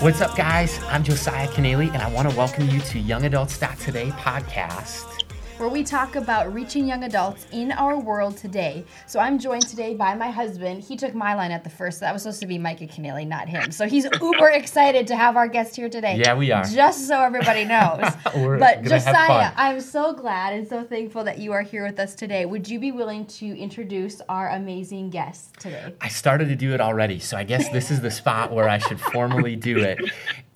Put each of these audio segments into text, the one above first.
What's up, guys? I'm Josiah Kennealy, and I want to welcome you to Young Adults Today podcast where we talk about reaching young adults in our world today. So I'm joined today by my husband. He took my line at the first. So that was supposed to be Micah Kennealy, not him. So he's uber excited to have our guest here today. Yeah, we are. Just so everybody knows. but Josiah, I'm so glad and so thankful that you are here with us today. Would you be willing to introduce our amazing guest today? I started to do it already, so I guess this is the spot where I should formally do it.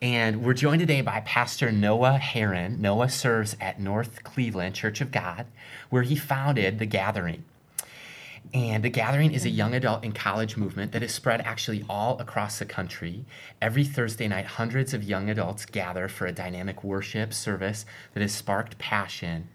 And we're joined today by Pastor Noah Herrin. Noah serves at North Cleveland Church of God, where he founded The Gathering. And The Gathering is a young adult and college movement that is spread actually all across the country. Every Thursday night, hundreds of young adults gather for a dynamic worship service that has sparked passion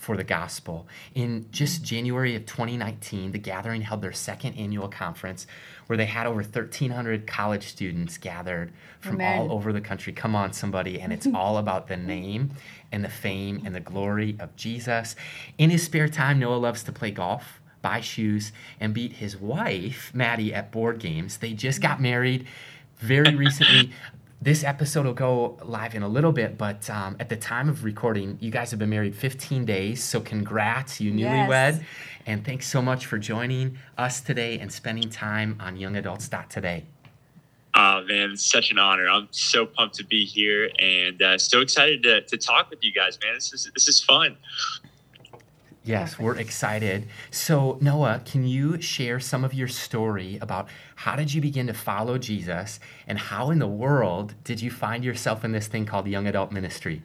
for the gospel. In just January of 2019, The Gathering held their second annual conference where they had over 1,300 college students gathered from Amen. all over the country. Come on, somebody. And it's all about the name and the fame and the glory of Jesus. In his spare time, Noah loves to play golf, buy shoes, and beat his wife, Maddie, at board games. They just got married very recently. this episode will go live in a little bit, but um, at the time of recording, you guys have been married 15 days. So congrats, you newlywed. Yes. And thanks so much for joining us today and spending time on Young Adults Today. Oh man, it's such an honor. I'm so pumped to be here and uh, so excited to, to talk with you guys, man. This is this is fun. Yes, we're excited. So, Noah, can you share some of your story about how did you begin to follow Jesus and how in the world did you find yourself in this thing called young adult ministry?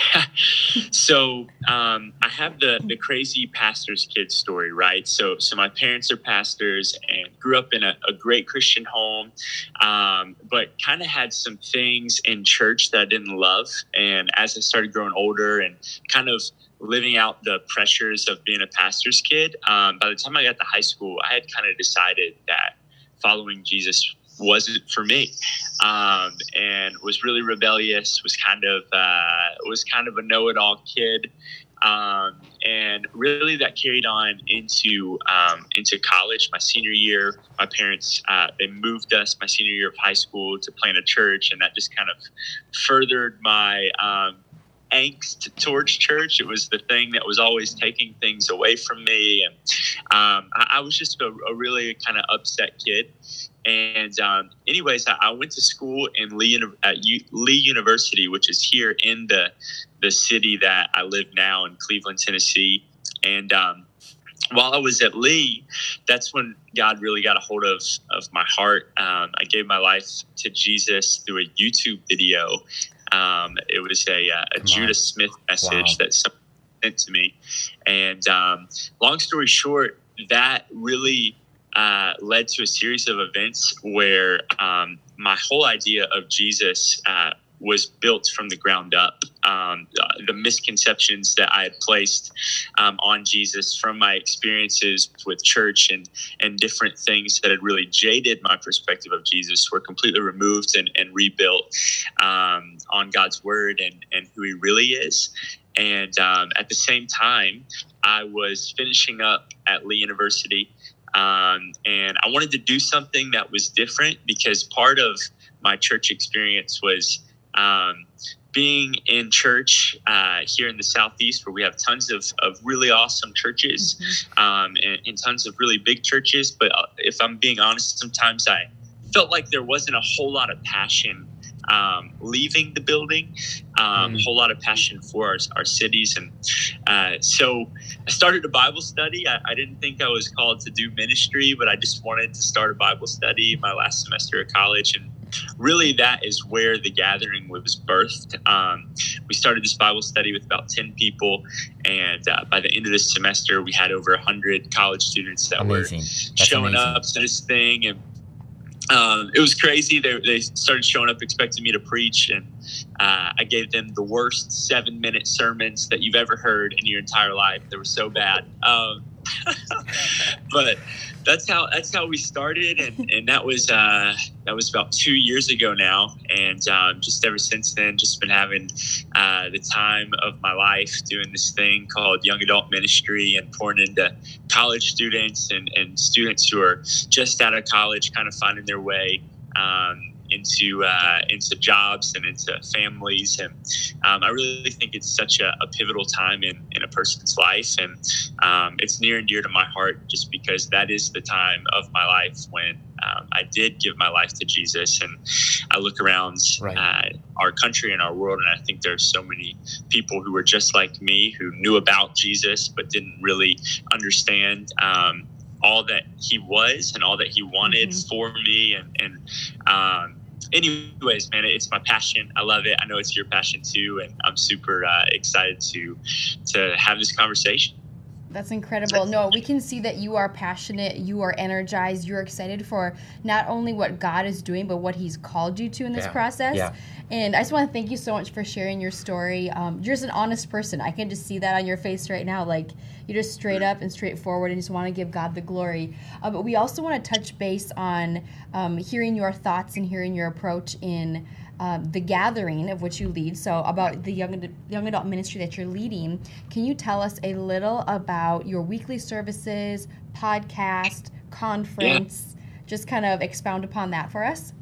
so um, I have the the crazy pastor's kid story, right? So so my parents are pastors and grew up in a, a great Christian home, um, but kind of had some things in church that I didn't love. And as I started growing older and kind of living out the pressures of being a pastor's kid, um, by the time I got to high school, I had kind of decided that following Jesus wasn't for me, um, and was really rebellious. Was kind of uh, was kind of a know-it-all kid, um, and really that carried on into um, into college. My senior year, my parents uh, they moved us my senior year of high school to plant a church, and that just kind of furthered my um, angst towards church. It was the thing that was always taking things away from me, and um, I, I, was just a, a really kind of upset kid. And um, anyways, I, I, went to school in Lee at U, Lee University, which is here in the the city that I live now in Cleveland, Tennessee. And um, while I was at Lee, that's when God really got a hold of of my heart. Um, I gave my life to Jesus through a YouTube video. Um, it was a, uh, a Judah Smith message wow. that someone sent to me. And um, long story short, that really uh, led to a series of events where um, my whole idea of Jesus uh, was built from the ground up. Um, the misconceptions that I had placed um, on Jesus from my experiences with church and, and different things that had really jaded my perspective of Jesus were completely removed and, and rebuilt um, on God's word and, and who he really is. And um, at the same time, I was finishing up at Lee University um, and I wanted to do something that was different because part of my church experience was um, being in church uh, here in the Southeast, where we have tons of, of really awesome churches mm-hmm. um, and, and, tons of really big churches. But uh, if I'm being honest, sometimes I felt like there wasn't a whole lot of passion um, leaving the building. Um, mm. A whole lot of passion for our, our cities. And uh, so I started a Bible study. I, I, didn't think I was called to do ministry, but I just wanted to start a Bible study my last semester of college. And really, that is where the gathering was birthed. Um, we started this Bible study with about 10 people. And uh, by the end of this semester, we had over 100 college students that amazing. were showing amazing. up to this thing. And um, it was crazy. They, they started showing up expecting me to preach, and uh, I gave them the worst seven minute sermons that you've ever heard in your entire life. They were so bad. Um, but that's how that's how we started, and, and that was uh, that was about two years ago now, and um, just ever since then, just been having uh, the time of my life doing this thing called young adult ministry and pouring into college students and, and students who are just out of college, kind of finding their way. Um, into uh, into jobs and into families. And um, I really think it's such a, a, pivotal time in, in a person's life, and um, it's near and dear to my heart just because that is the time of my life when um, I did give my life to Jesus. And I look around right. uh, our country and our world, and I think there's so many people who were just like me who knew about Jesus but didn't really understand um, all that he was and all that he wanted mm-hmm. for me and and um, anyways man it's my passion. I love it. I know it's your passion too and i'm super uh, excited to to have this conversation that's incredible. No, we can see that you are passionate, you are energized, you're excited for not only what God is doing, but what He's called you to in this yeah. process. Yeah. And I just want to thank you so much for sharing your story. Um, you're just an honest person. I can just see that on your face right now. Like you're just straight up and straightforward and just want to give God the glory. Uh, but we also want to touch base on um, hearing your thoughts and hearing your approach in um, the gathering of which you lead. So, about the young young adult ministry that you're leading, can you tell us a little about your weekly services, podcast, conference? Yeah. Just kind of expound upon that for us.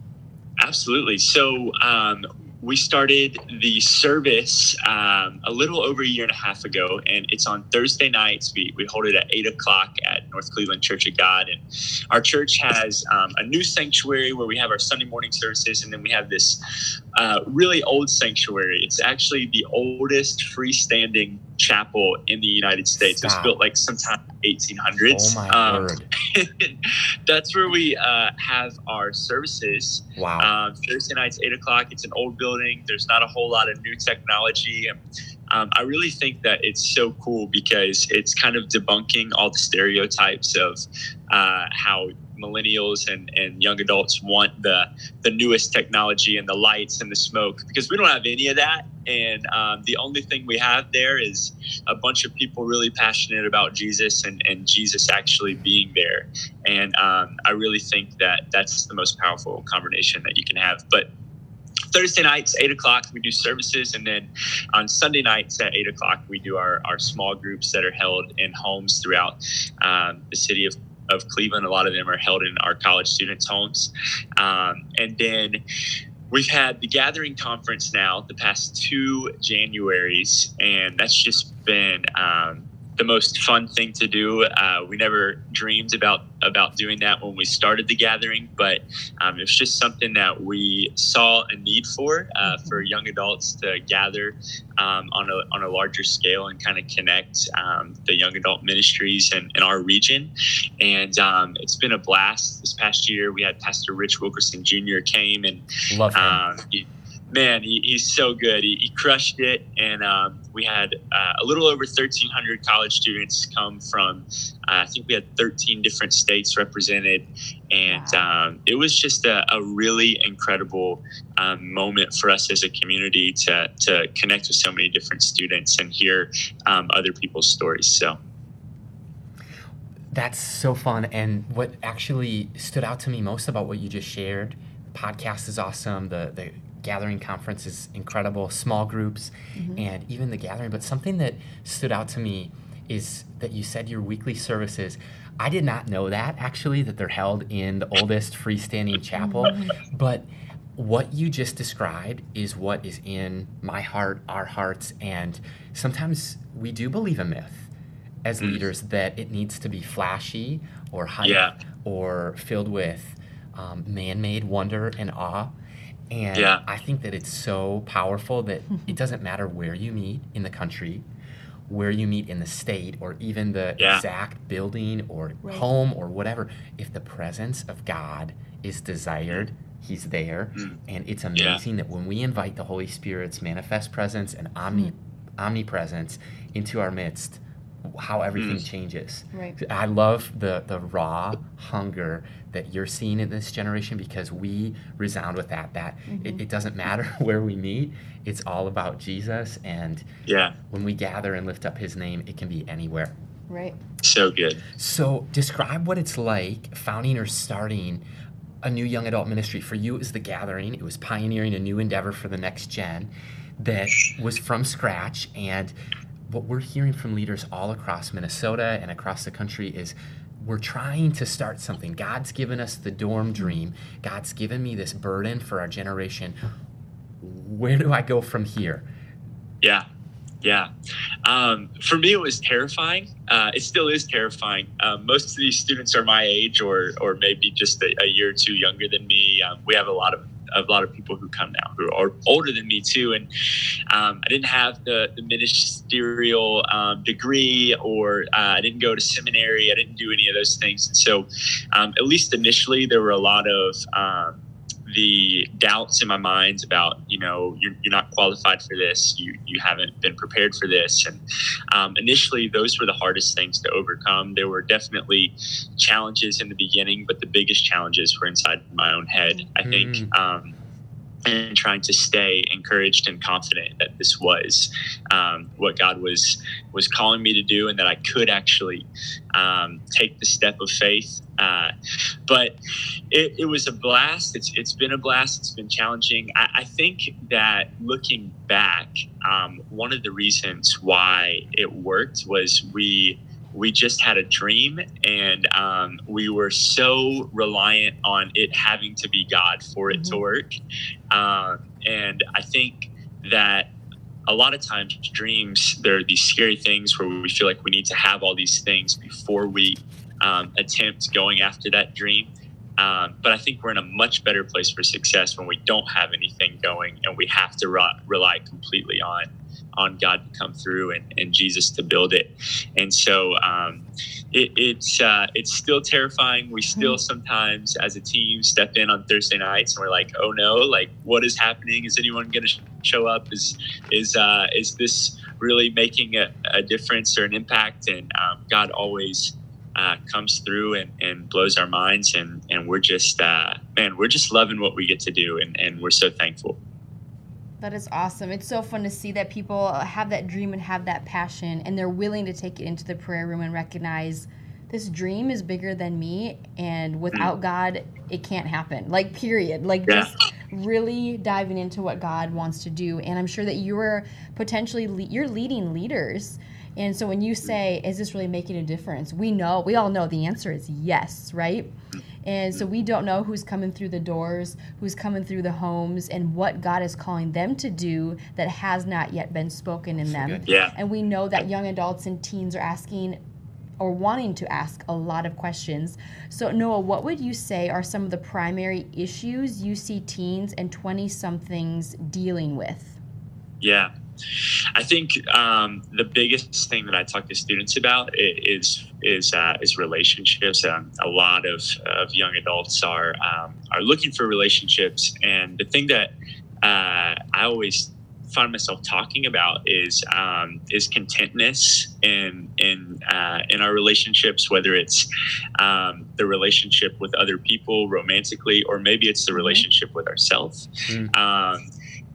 Absolutely. So, um, we started the service um, a little over a year and a half ago, and it's on Thursday nights. We, we hold it at 8 o'clock at North Cleveland Church of God. And our church has um, a new sanctuary where we have our Sunday morning services, and then we have this uh, really old sanctuary. It's actually the oldest freestanding chapel in the United States. Stop. It was built like sometime 1800s. Oh my um, word. that's where we uh, have our services. Wow. Um, Thursday nights, 8 o'clock. It's an old building. There's not a whole lot of new technology. Um, I really think that it's so cool because it's kind of debunking all the stereotypes of uh, how millennials and, and young adults want the the newest technology and the lights and the smoke because we don't have any of that. And um, the only thing we have there is a bunch of people really passionate about jesus and, and jesus actually being there. And um, i really think that that's the most powerful combination that you can have. But Thursday nights, 8 o'clock, we do services. And then on Sunday nights at 8 o'clock, we do our, our small groups that are held in homes throughout um, the city of of Cleveland. A lot of them are held in our college students' homes. Um, and then we've had the Gathering Conference now the past two Januaries, and that's just been um, the most fun thing to do. Uh, we never dreamed about about doing that when we started the gathering, but um, it's just something that we saw a need for uh, for young adults to gather um, on a on a larger scale and kind of connect um, the young adult ministries in, in our region. And um, it's been a blast. This past year, we had Pastor Rich Wilkerson Jr. came and love him. Um, he, man, he, he's so good. He, he crushed it, and um, we had uh, a little over 1,300 college students come from. Uh, I think we had 13 different states represented, and um, it was just a, a really incredible um, moment for us as a community to to connect with so many different students and hear um, other people's stories. So. That's so fun. And what actually stood out to me most about what you just shared, the podcast is awesome. The the gathering conference is incredible, small groups, mm-hmm. and even the gathering. But something that stood out to me is that you said your weekly services. I did not know that actually, that they're held in the oldest freestanding chapel. Mm-hmm. But what you just described is what is in my heart, our hearts, and sometimes we do believe a myth as mm. leaders that it needs to be flashy or hype yeah. or filled with um, man-made wonder and awe and yeah. I think that it's so powerful that it doesn't matter where you meet in the country, where you meet in the state, or even the yeah. exact building or right. home or whatever. If the presence of God is desired, He's there. Mm. And it's amazing yeah. that when we invite the Holy Spirit's manifest presence and omni- mm. omnipresence into our midst, how everything mm. changes. Right. I love the the raw hunger that you're seeing in this generation because we resound with that. That mm-hmm. it, it, doesn't matter where we meet; it's all about Jesus. And yeah, when we gather and lift up His name, it can be anywhere. Right. So good. So describe what it's like founding or starting a new young adult ministry. For you, it was the gathering. It was pioneering a new endeavor for the next gen that was from scratch and what we're hearing from leaders all across Minnesota and across the country is we're trying to start something. God's given us the dorm dream. God's given me this burden for our generation. Where do I go from here? Yeah. Yeah. Um, for me, it was terrifying. Uh, it still is terrifying. Um, most of these students are my age or, or maybe just a, a year or two younger than me. Um, we have a lot of a lot of people who come now who are older than me too. And um, I didn't have the, the ministerial um, degree or uh, I didn't go to seminary. I didn't do any of those things. And so, um, at least initially, there were a lot of um, the doubts in my mind about you know you're, you're not qualified for this you you haven't been prepared for this. And um, initially those were the hardest things to overcome. There were definitely challenges in the beginning but the biggest challenges were inside my own head i think. Mm. um, and trying to stay encouraged and confident that this was um, what God was was calling me to do, and that I could actually um, take the step of faith. Uh, but it, it, was a blast. It's it's been a blast. It's been challenging. I, I think that looking back, um, one of the reasons why it worked was we we just had a dream and um, we were so reliant on it having to be God for it mm-hmm. to work. Um, and I think that a lot of times dreams, there are these scary things where we feel like we need to have all these things before we um, attempt going after that dream. Um, but I think we're in a much better place for success when we don't have anything going and we have to re- rely completely on on God to come through and, and Jesus to build it. And so um, it, it's uh, it's still terrifying. We still mm-hmm. sometimes, as a team, step in on Thursday nights and we're like, "Oh no! Like, what is happening? Is anyone going to show up? Is is uh, is this really making a, a difference or an impact?" And um, God always. Uh, comes through and, and blows our minds and, and we're just uh, man we're just loving what we get to do and, and we're so thankful that is awesome. It's so fun to see that people have that dream and have that passion, and they're willing to take it into the prayer room and recognize this dream is bigger than me, and without mm. God, it can't happen. Like, period. Like, yeah. just really diving into what God wants to do. And I'm sure that you're potentially le- you're leading leaders. And so when you say, "Is this really making a difference?" We know, we all know the answer is yes, right? And so we don't know who's coming through the doors, who's coming through the homes, and what God is calling them to do that has not yet been spoken in them. Yeah. And we know that young adults and teens are asking or wanting to ask a lot of questions. So, Noah, what would you say are some of the primary issues you see teens and 20 somethings dealing with? Yeah. I think um, the biggest thing that I talk to students about is is uh, is relationships. Um, a lot of, of young adults are um, are looking for relationships, and the thing that uh, I always find myself talking about is um, is contentness in in uh, in our relationships, whether it's um, the relationship with other people romantically, or maybe it's the mm-hmm. relationship with ourselves. Mm. Um,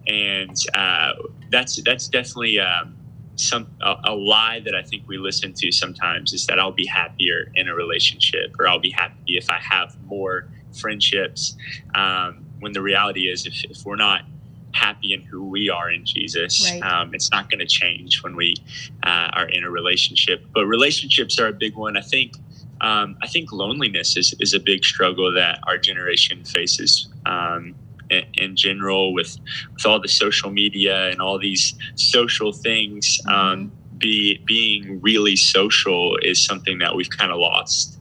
and uh, that's that's definitely um, some a, a, lie that I think we listen to sometimes is that I'll be happier in a relationship or I'll be happy if I have more friendships. Um, when the reality is, if, if we're not happy in who we are in Jesus, right. um, it's not going to change when we uh, are in a relationship. But relationships are a big one. I think. Um, I think loneliness is, is a big struggle that our generation faces. Um, in, general with with all the social media and all these social things mm-hmm. um, be being really social is something that we've kind of lost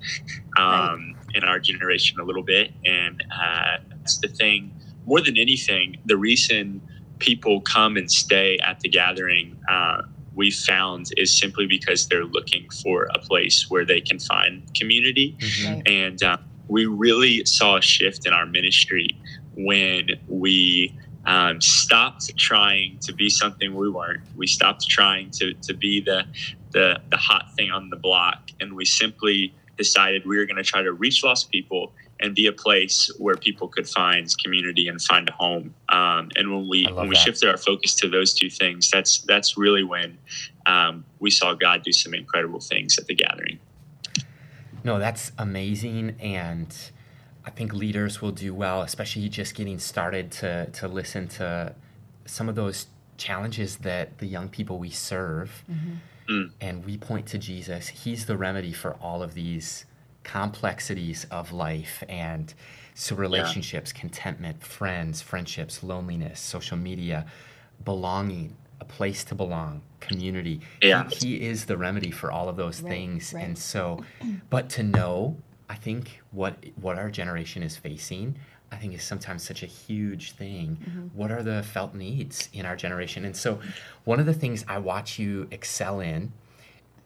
um, right. in our generation a little bit and uh, that's the thing more than anything the reason people come and stay at the gathering uh, we found is simply because they're looking for a place where they can find community mm-hmm. and uh, we really saw a shift in our ministry when we um, stopped trying to be something we weren't. We stopped trying to, to be the, the, the hot thing on the block, and we simply decided we were going to try to reach lost people and be a place where people could find community and find a home. Um, and when we when we that. shifted our focus to those two things, that's that's really when um, we saw God do some incredible things at the gathering. No, that's amazing, and I think leaders will do well, especially just getting started, to to listen to some of those challenges that the young people we serve, mm-hmm. mm. and we point to Jesus. He's the remedy for all of these complexities of life and so relationships, yeah. contentment, friends, friendships, loneliness, social media, belonging, a place to belong, community. Yeah. He, he is the remedy for all of those right, things. Right. And so, but to know, I think what what our generation is facing, I think is sometimes such a huge thing. Mm-hmm. What are the felt needs in our generation? And so, one of the things I watch you excel in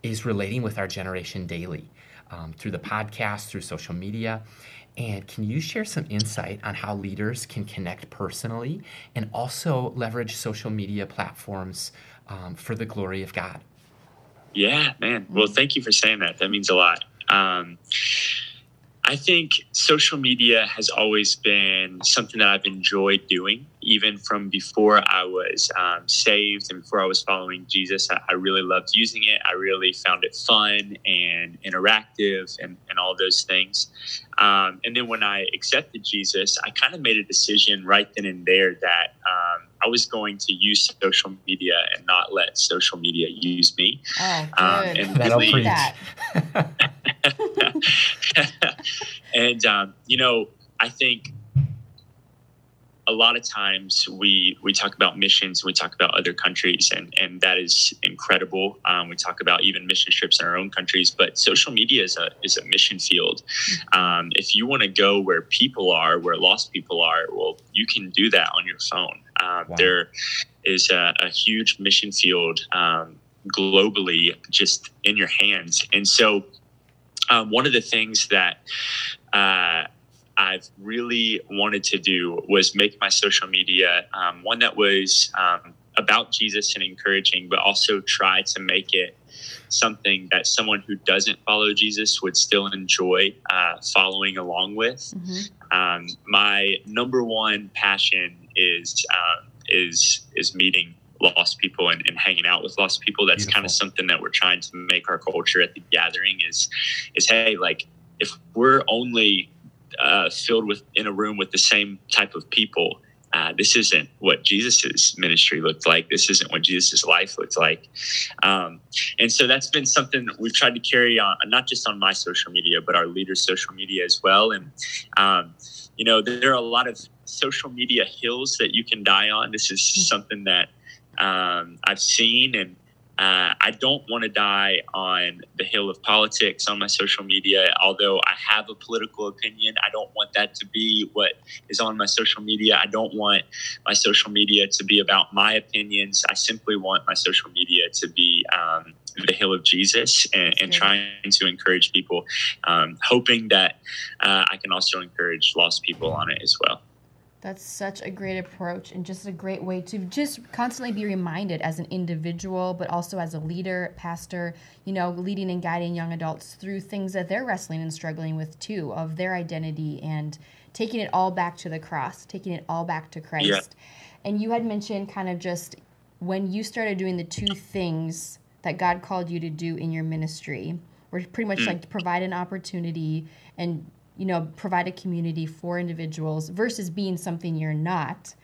is relating with our generation daily um, through the podcast, through social media. And can you share some insight on how leaders can connect personally and also leverage social media platforms um, for the glory of God? Yeah, man. Well, thank you for saying that. That means a lot. Um, I think social media has always been something that I've enjoyed doing, even from before I was um, saved and before I was following Jesus. I, I, really loved using it. I really found it fun and interactive and, and all those things. Um, and then when I accepted Jesus, I kind of made a decision right then and there that um, I was going to use social media and not let social media use me. Oh, um, good. and really, that. and um, you know, I think a lot of times we we talk about missions, and we talk about other countries, and and that is incredible. Um, we talk about even mission trips in our own countries, but social media is a is a mission field. Um, if you want to go where people are, where lost people are, well, you can do that on your phone. Um, wow. There is a, a, huge mission field um, globally, just in your hands, and so um, one of the things that uh, I've really wanted to do was make my social media um, one that was um, about Jesus and encouraging, but also try to make it something that someone who doesn't follow Jesus would still enjoy uh, following along with. Mm-hmm. Um, my number one passion is um, is is meeting lost people and, and hanging out with lost people. That's kind of something that we're trying to make our culture at the gathering is is hey, like if we're only uh, filled with in a room with the same type of people, uh, this isn't what Jesus's ministry looked like. This isn't what Jesus's life looked like. Um, and so that's been something that we've tried to carry on, not just on my social media, but our leaders' social media as well. And um, you know, there are a lot of social media hills that you can die on. This is mm-hmm. something that um, I've seen. And uh, I don't want to die on the hill of politics on my social media. Although I have a political opinion, I don't want that to be what is on my social media. I don't want my social media to be about my opinions. I simply want my social media to be um, the hill of Jesus and, and trying to encourage people, um, hoping that uh, I can also encourage lost people on it as well. That's such a great approach and just a great way to just constantly be reminded as an individual, but also as a leader, pastor, you know, leading and guiding young adults through things that they're wrestling and struggling with too, of their identity and taking it all back to the cross, taking it all back to Christ. Yeah. And you had mentioned kind of just when you started doing the two things that God called you to do in your ministry, were pretty much mm. like provide an opportunity and you know, provide a community for individuals versus being something you're not,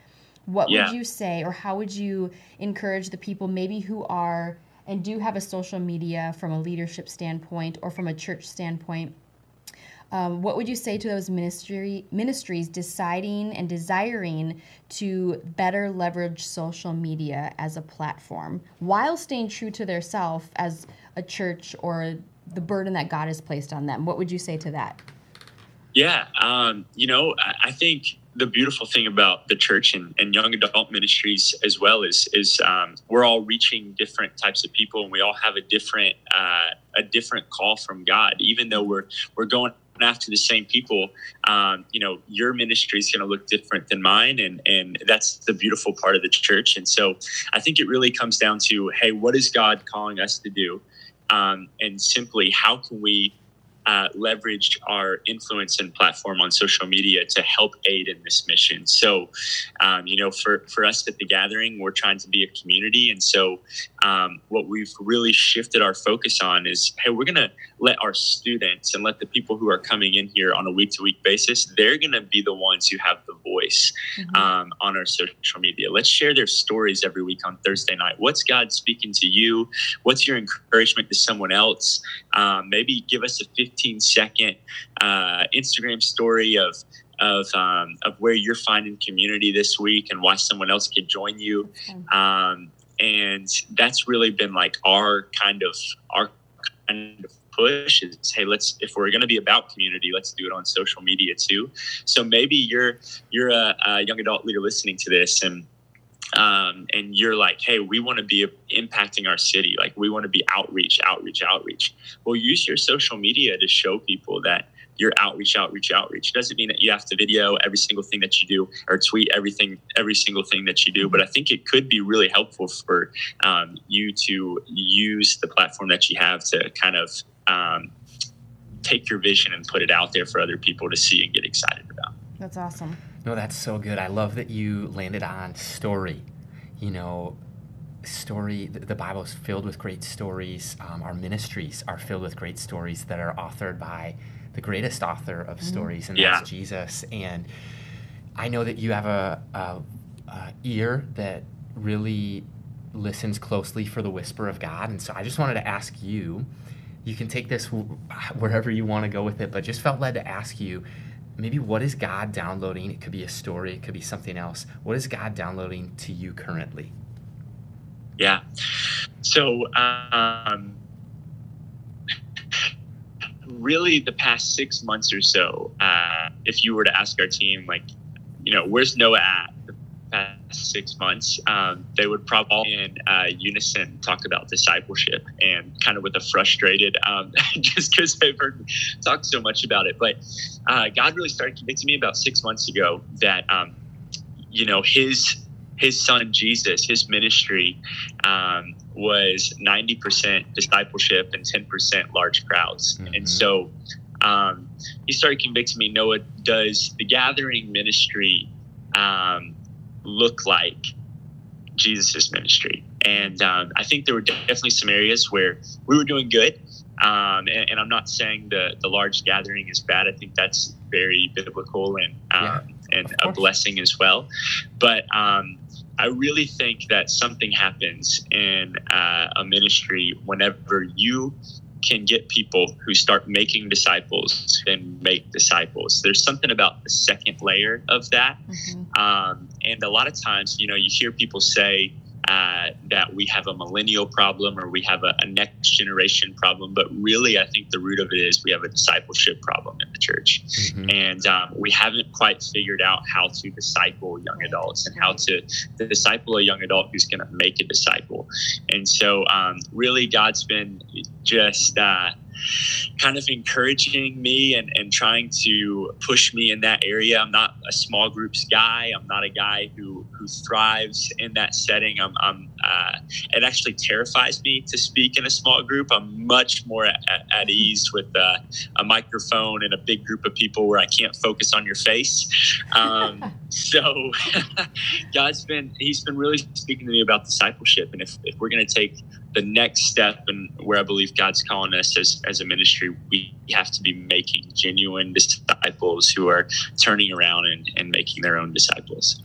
what yeah. would you say or how would you encourage the people maybe who are and do have a social media from a leadership standpoint or from a church standpoint? Um, what would you say to those ministry ministries deciding and desiring to better leverage social media as a platform while staying true to their self as a church or the burden that God has placed on them? What would you say to that? Yeah, um, you know, I, think the beautiful thing about the church and, and young adult ministries as well is is um, we're all reaching different types of people, and we all have a different uh, a different call from God. Even though we're we're going after the same people, um, you know, your ministry is going to look different than mine, and and that's the beautiful part of the church. And so, I think it really comes down to, hey, what is God calling us to do, um, and simply how can we uh, leveraged our influence and platform on social media to help aid in this mission. So, um, you know, for, for us at the gathering, we're trying to be a community. And so, um, what we've really shifted our focus on is hey, we're going to let our students and let the people who are coming in here on a week to week basis, they're going to be the ones who have the voice mm-hmm. um, on our social media. Let's share their stories every week on Thursday night. What's God speaking to you? What's your encouragement to someone else? Um, maybe give us a 50 15 second uh, Instagram story of of um, of where you're finding community this week and why someone else could join you. Um, and that's really been like our kind of our kind of push is hey let's if we're going to be about community let's do it on social media too so maybe you're you're a, a young adult leader listening to this and um, and you're like, hey, we want to be impacting our city. Like, we want to be outreach, outreach, outreach. Well, use your social media to show people that you're outreach, outreach, outreach. It doesn't mean that you have to video every single thing that you do or tweet everything, every single thing that you do. But I think it could be really helpful for um, you to use the platform that you have to kind of um, take your vision and put it out there for other people to see and get excited about. That's awesome. No, that's so good. I love that you landed on story. You know, story, the Bible is filled with great stories. Um, our ministries are filled with great stories that are authored by the greatest author of mm-hmm. stories, and yeah. that's Jesus. And I know that you have a, a, a ear that really listens closely for the whisper of God. And so I just wanted to ask you, you can take this wherever you want to go with it, but just felt led to ask you maybe what is God downloading? It could be a story, it could be something else. What is God downloading to you currently? Yeah. So, um, really, the past six months or so, uh, if you were to ask our team, like, you know, where's Noah at? Past six months, um, they would probably in uh, unison talk about discipleship and kind of with a frustrated, um, just because they've heard talk so much about it. But uh, God really started convicting me about six months ago that, um, you know, his his son Jesus, his ministry um, was 90% discipleship and 10% large crowds. Mm-hmm. And so um, he started convicting me Noah, does the gathering ministry um, look like Jesus' ministry. And um, I think there were definitely some areas where we were doing good. Um, and, and, I'm not saying the, the large gathering is bad. I think that's very biblical and um, yeah, and a blessing as well. But um, I really think that something happens in uh, a ministry whenever you can get people who start making disciples and make disciples. There's something about the second layer of that. Mm-hmm. Um, and a lot of times, you know, you hear people say, uh, that we have a millennial problem or we have a, a, next generation problem. But really, I think the root of it is we have a discipleship problem in the church. Mm-hmm. And um, we haven't quite figured out how to disciple young adults and how to, to disciple a young adult who's going to make a disciple. And so, um, really, God's been just. Uh, kind of encouraging me and, and trying to push me in that area. I'm not a small groups guy. I'm not a guy who, who thrives in that setting. I'm, I'm uh, it actually terrifies me to speak in a small group. I'm much more at, at ease with uh, a microphone and a big group of people where I can't focus on your face. Um, so God's been, he's been really speaking to me about discipleship. And if, if we're going to take the next step and where I believe God's calling us as, as a ministry, we have to be making genuine disciples who are turning around and, and making their own disciples.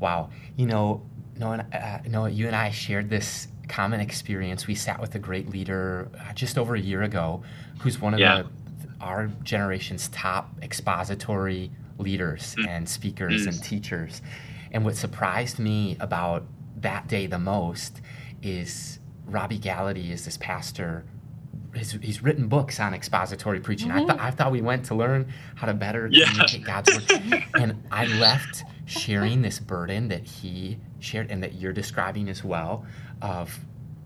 Wow. You know, Noah, uh, Noah, you and I shared this common experience. We sat with a great leader uh, just over a year ago who's one of yeah. the, our generation's top expository leaders mm. and speakers mm. and teachers. And what surprised me about that day the most is Robby Gallaty is this pastor. He's, he's written books on expository preaching. Mm-hmm. I, th- I thought we went to learn how to better yeah. communicate God's word. and I left sharing this burden that he shared and that you're describing as well of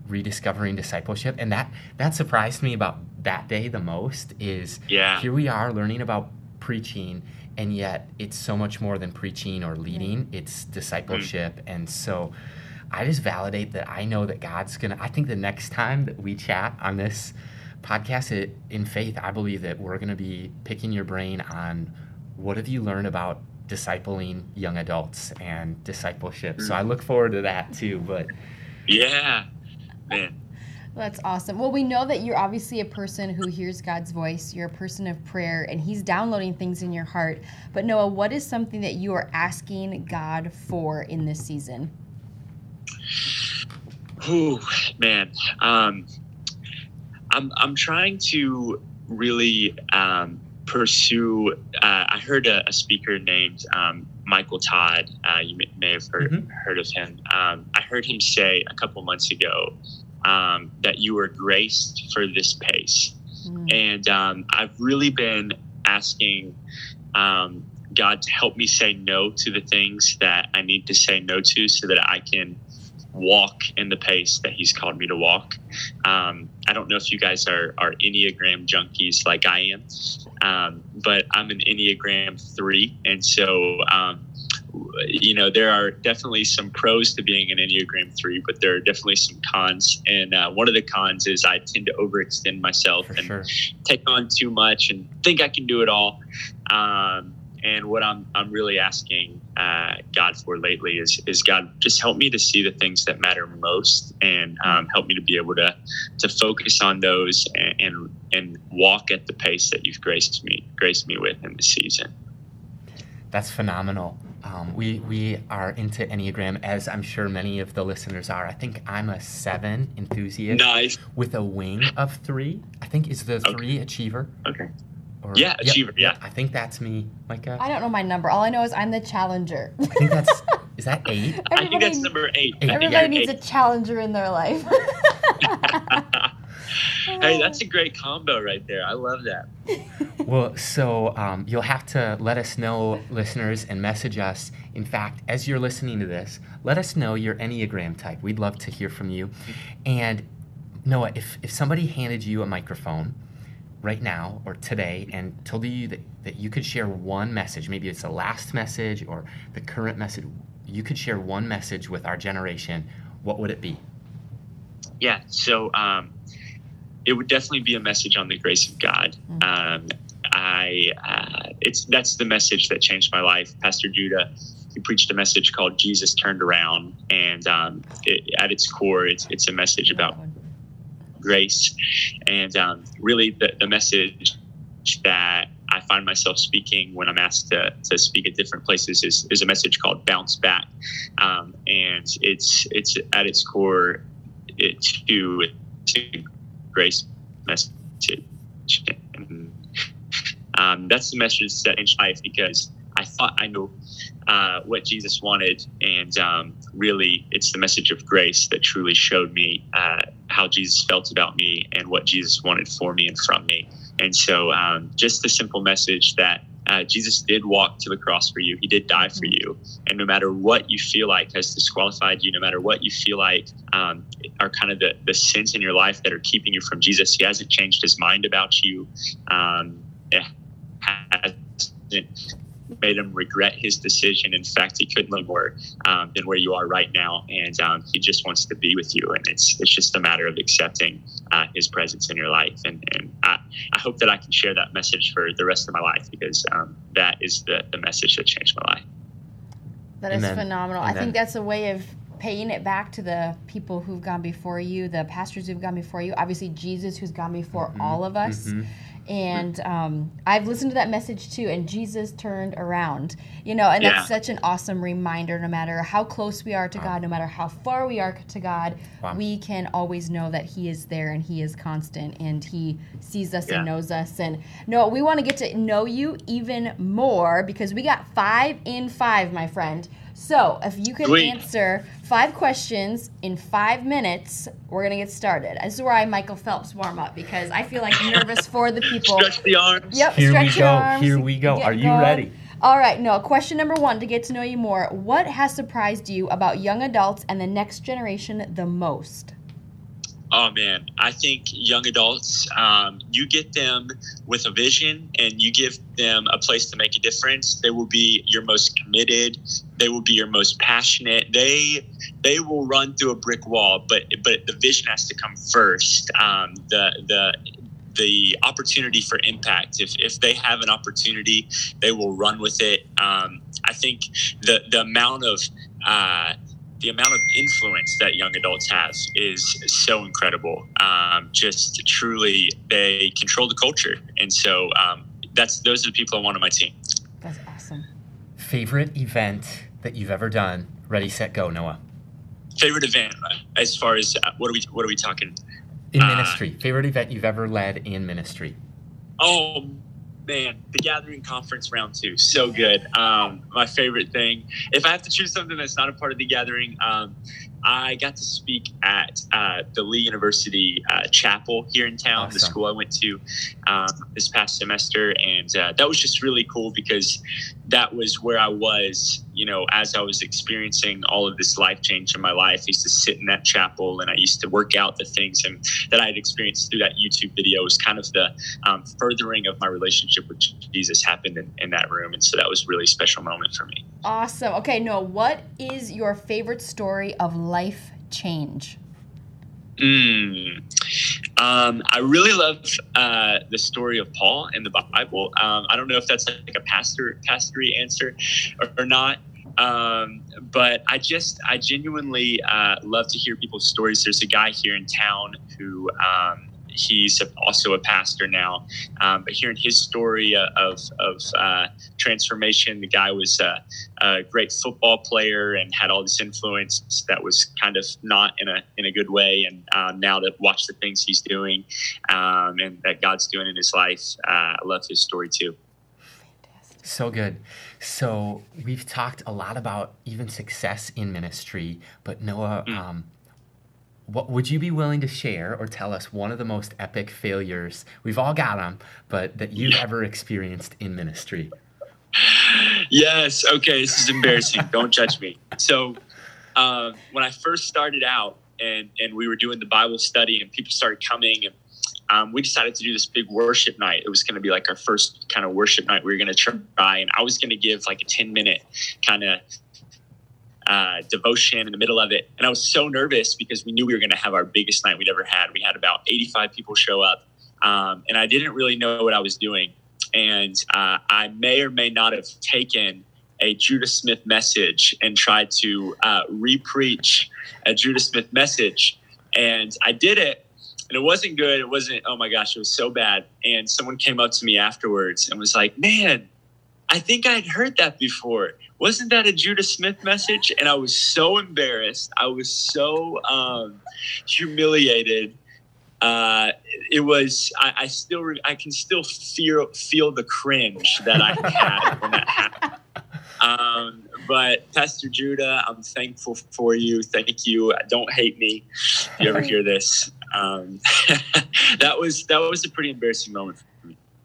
rediscovering discipleship. And that that surprised me about that day the most is yeah. here we are learning about preaching and yet it's so much more than preaching or leading. It's discipleship. Mm-hmm. And so I just validate that I know that God's gonna. I think the next time that we chat on this podcast it, in faith, I believe that we're gonna be picking your brain on what have you learned about discipling young adults and discipleship. So I look forward to that too. But yeah, man. That's awesome. Well, we know that you're obviously a person who hears God's voice. You're a person of prayer, and He's downloading things in your heart. But Noah, what is something that you are asking God for in this season? Oh man, um, I'm I'm trying to really um, pursue. Uh, I heard a, a speaker named um, Michael Todd. Uh, you may, may have heard Mhm. heard of him. Um, I heard him say a couple months ago um, that you were graced for this pace, Mm. and um, I've really been asking um, God to help me say no to the things that I need to say no to, so that I can walk in the pace that He's called me to walk. Um, I don't know if you guys are are Enneagram junkies like I am, um, but I'm an Enneagram three, and so. Um, you know, there are definitely some pros to being an Enneagram 3, but there are definitely some cons. And uh, one of the cons is I tend to overextend myself For and sure. take on too much and think I can do it all. Um, and what I'm, I'm really asking uh, God for lately is, is God, just help me to see the things that matter most and um, help me to be able to, to focus on those and, and, and walk at the pace that you've graced me, graced me with in this season. That's phenomenal. Um, we we are into Enneagram, as I'm sure many of the listeners are. I think I'm a seven enthusiast Nice. with a wing of three. I think is the Okay. three achiever. Okay. Or, Yeah, achiever, yeah. I think that's me, Micah. I don't know my number. All I know is I'm the challenger. I think that's is that eight? I think that's number eight. Eight. I think Everybody I'm needs eight. a challenger in their life. hey, that's a great combo right there. I love that. Well, so um, you'll have to let us know, listeners, and message us. In fact, as you're listening to this, let us know your Enneagram type. We'd love to hear from you. And Noah, if, if somebody handed you a microphone right now or today and told you that, that you could share one message, maybe it's the last message or the current message, you could share one message with our generation, what would it be? Yeah, so um, it would definitely be a message on the grace of God. Um, I uh, it's that's the message that changed my life. Pastor Judah, he preached a message called "Jesus Turned Around," and um, it, at its core, it's it's a message about grace, and um, really the, the message that I find myself speaking when I'm asked to, to speak at different places is, is a message called "Bounce Back," um, and it's it's at its core it too it's a grace message. Um, that's the message that in life because I thought I knew uh, what Jesus wanted, and um, really, it's the message of grace that truly showed me uh, how Jesus felt about me and what Jesus wanted for me and from me. And so, um, just the simple message that uh, Jesus did walk to the cross for you. He did die for you. And no matter what you feel like has disqualified you, no matter what you feel like um, are kind of the, the sins in your life that are keeping you from Jesus, He hasn't changed His mind about you. Um, hasn't made him regret his decision. In fact, he couldn't live more um, than where you are right now, and um, he just wants to be with you. And it's it's just a matter of accepting uh, his presence in your life. And and I, I hope that I can share that message for the rest of my life because um, that is the the message that changed my life. That is Amen. phenomenal. I think that's a way of paying it back to the people who've gone before you, the pastors who've gone before you. Obviously, Jesus, who's gone before Mm-hmm. all of us. And um, I've listened to that message too, and Jesus turned around. You know, and that's such an awesome reminder. No matter how close we are to God, no matter how far we are to God, Wow. we can always know that He is there and He is constant and He sees us Yeah. and knows us. And no, we want to get to know you even more because we got five in five, my friend. So if you can Sweet. answer five questions in five minutes, we're gonna get started. This is where I Michael Phelps warm up because I feel like nervous for the people. Stretch the arms. Yep, Here we stretch your go. arms, Here we go. get Are you going. ready? All right, no. Question number one to get to know you more. What has surprised you about young adults and the next generation the most? Oh man, I think young adults, um, you get them with a vision and you give them a place to make a difference. They will be your most committed. They will be your most passionate. They they will run through a brick wall, but but the vision has to come first. Um, the the the opportunity for impact. If, if they have an opportunity, they will run with it. Um, I think the the amount of uh, the amount of influence that young adults have is so incredible. Um, just truly, they control the culture, and so um, that's those are the people I want on my team. That's awesome. Favorite event that you've ever done? Ready, set, go, Noah. Favorite event, uh, as far as uh, what are we what are we talking? In Uh, ministry. Favorite event you've ever led in ministry? Oh man, the Gathering Conference round two, so good. Um, my favorite thing. If I have to choose something that's not a part of the Gathering, um, I got to speak at uh, the Lee University uh, Chapel here in town, awesome. the school I went to um, this past semester, and uh, that was just really cool because that was where I was, you know, as I was experiencing all of this life change in my life. I used to sit in that chapel and I used to work out the things and that I had experienced through that YouTube video. It was kind of the um, furthering of my relationship with Jesus happened in, in that room, and so that was a really special moment for me. Awesome. Okay, Noah, what is your favorite story of life change? Mm. Um, I really love uh, the story of Paul in the Bible. Um, I don't know if that's like a pastor pastory answer or, or not. Um, but I just I genuinely uh, love to hear people's stories. There's a guy here in town who um, he's also a pastor now. Um, but hearing his story uh, of, of uh, transformation, the guy was a, a, great football player and had all this influence that was kind of not in a in a good way. And um, now to watch the things he's doing um, and that God's doing in his life, uh, I love his story too. So good. So we've talked a lot about even success in ministry, but Noah, mm. um, what would you be willing to share or tell us one of the most epic failures? We've all got them but that you've ever experienced in ministry. Yes. Okay. This is embarrassing. Don't judge me. So uh, when i first started out and and we were doing the bible study and people started coming and um, we decided to do this big worship night. It was going to be like our first kind of worship night. We were going to try, and I was going to give like a 10 minute kind of uh, devotion in the middle of it. And I was so nervous because we knew we were going to have our biggest night we'd ever had. We had about 85 people show up, um, and I didn't really know what I was doing. And uh, I may or may not have taken a Judah Smith message and tried to uh, repreach a Judah Smith message. And I did it, and it wasn't good. It wasn't, oh my gosh, it was so bad. And someone came up to me afterwards and was like, man, I think I'd heard that before wasn't that a Judah Smith message? And I was so embarrassed. I was so um, humiliated. Uh, it was. I, I still. I can still feel feel the cringe that I had when that happened. Um, but Pastor Judah, I'm thankful for you. Thank you. Don't hate me if you ever hear this. Um, that was that was a pretty embarrassing moment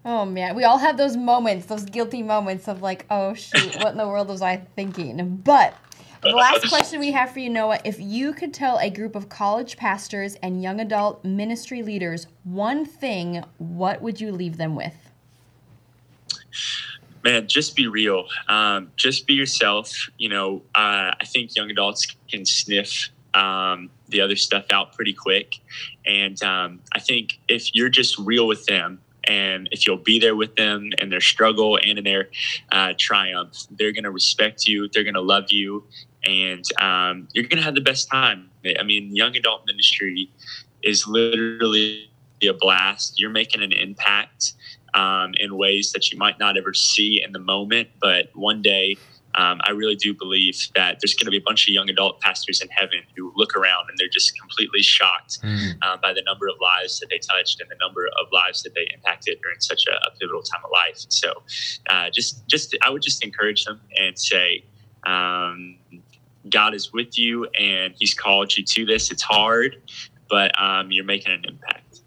Oh man, we all have those moments, those guilty moments of like, oh shoot, what in the world was I thinking? But the last question we have for you, Noah, if you could tell a group of college pastors and young adult ministry leaders one thing, what would you leave them with? Man, just be real. Um, just be yourself. You know, uh, I think young adults can sniff um, the other stuff out pretty quick. And um, I think if you're just real with them, and if you'll be there with them in their struggle and in their uh, triumph, they're going to respect you. They're going to love you, and um, you're going to have the best time. I mean, young adult ministry is literally a blast. You're making an impact um, in ways that you might not ever see in the moment, but one day um, I really do believe that there's going to be a bunch of young adult pastors in heaven who look around and they're just completely shocked mm. uh, by the number of lives that they touched and the number of lives that they impacted during such a, a pivotal time of life. So, uh, just, just I would just encourage them and say, um, God is with you and He's called you to this. It's hard, but um, you're making an impact.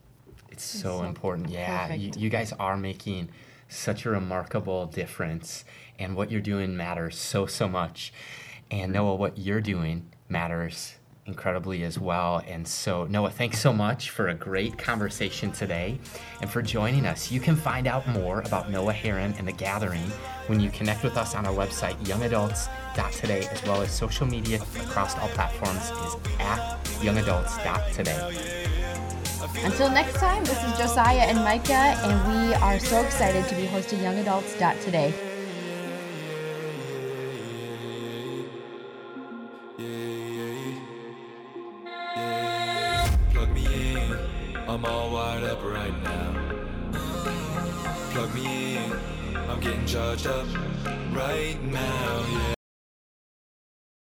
It's so, so important. Yeah, you, you guys are making such a remarkable difference and what you're doing matters so so much. And noah what you're doing matters incredibly as well. And so noah thanks so much for a great conversation today and for joining us. You can find out more about noah Herrin and the gathering when you connect with us on our website youngadults.today as well as social media across all platforms is at youngadults.today until next time, this is Josiah and Micah, and we are so excited to be hosting Young Adults today. I'm all wired up right now. Plug me in, I'm getting charged up right now, yeah.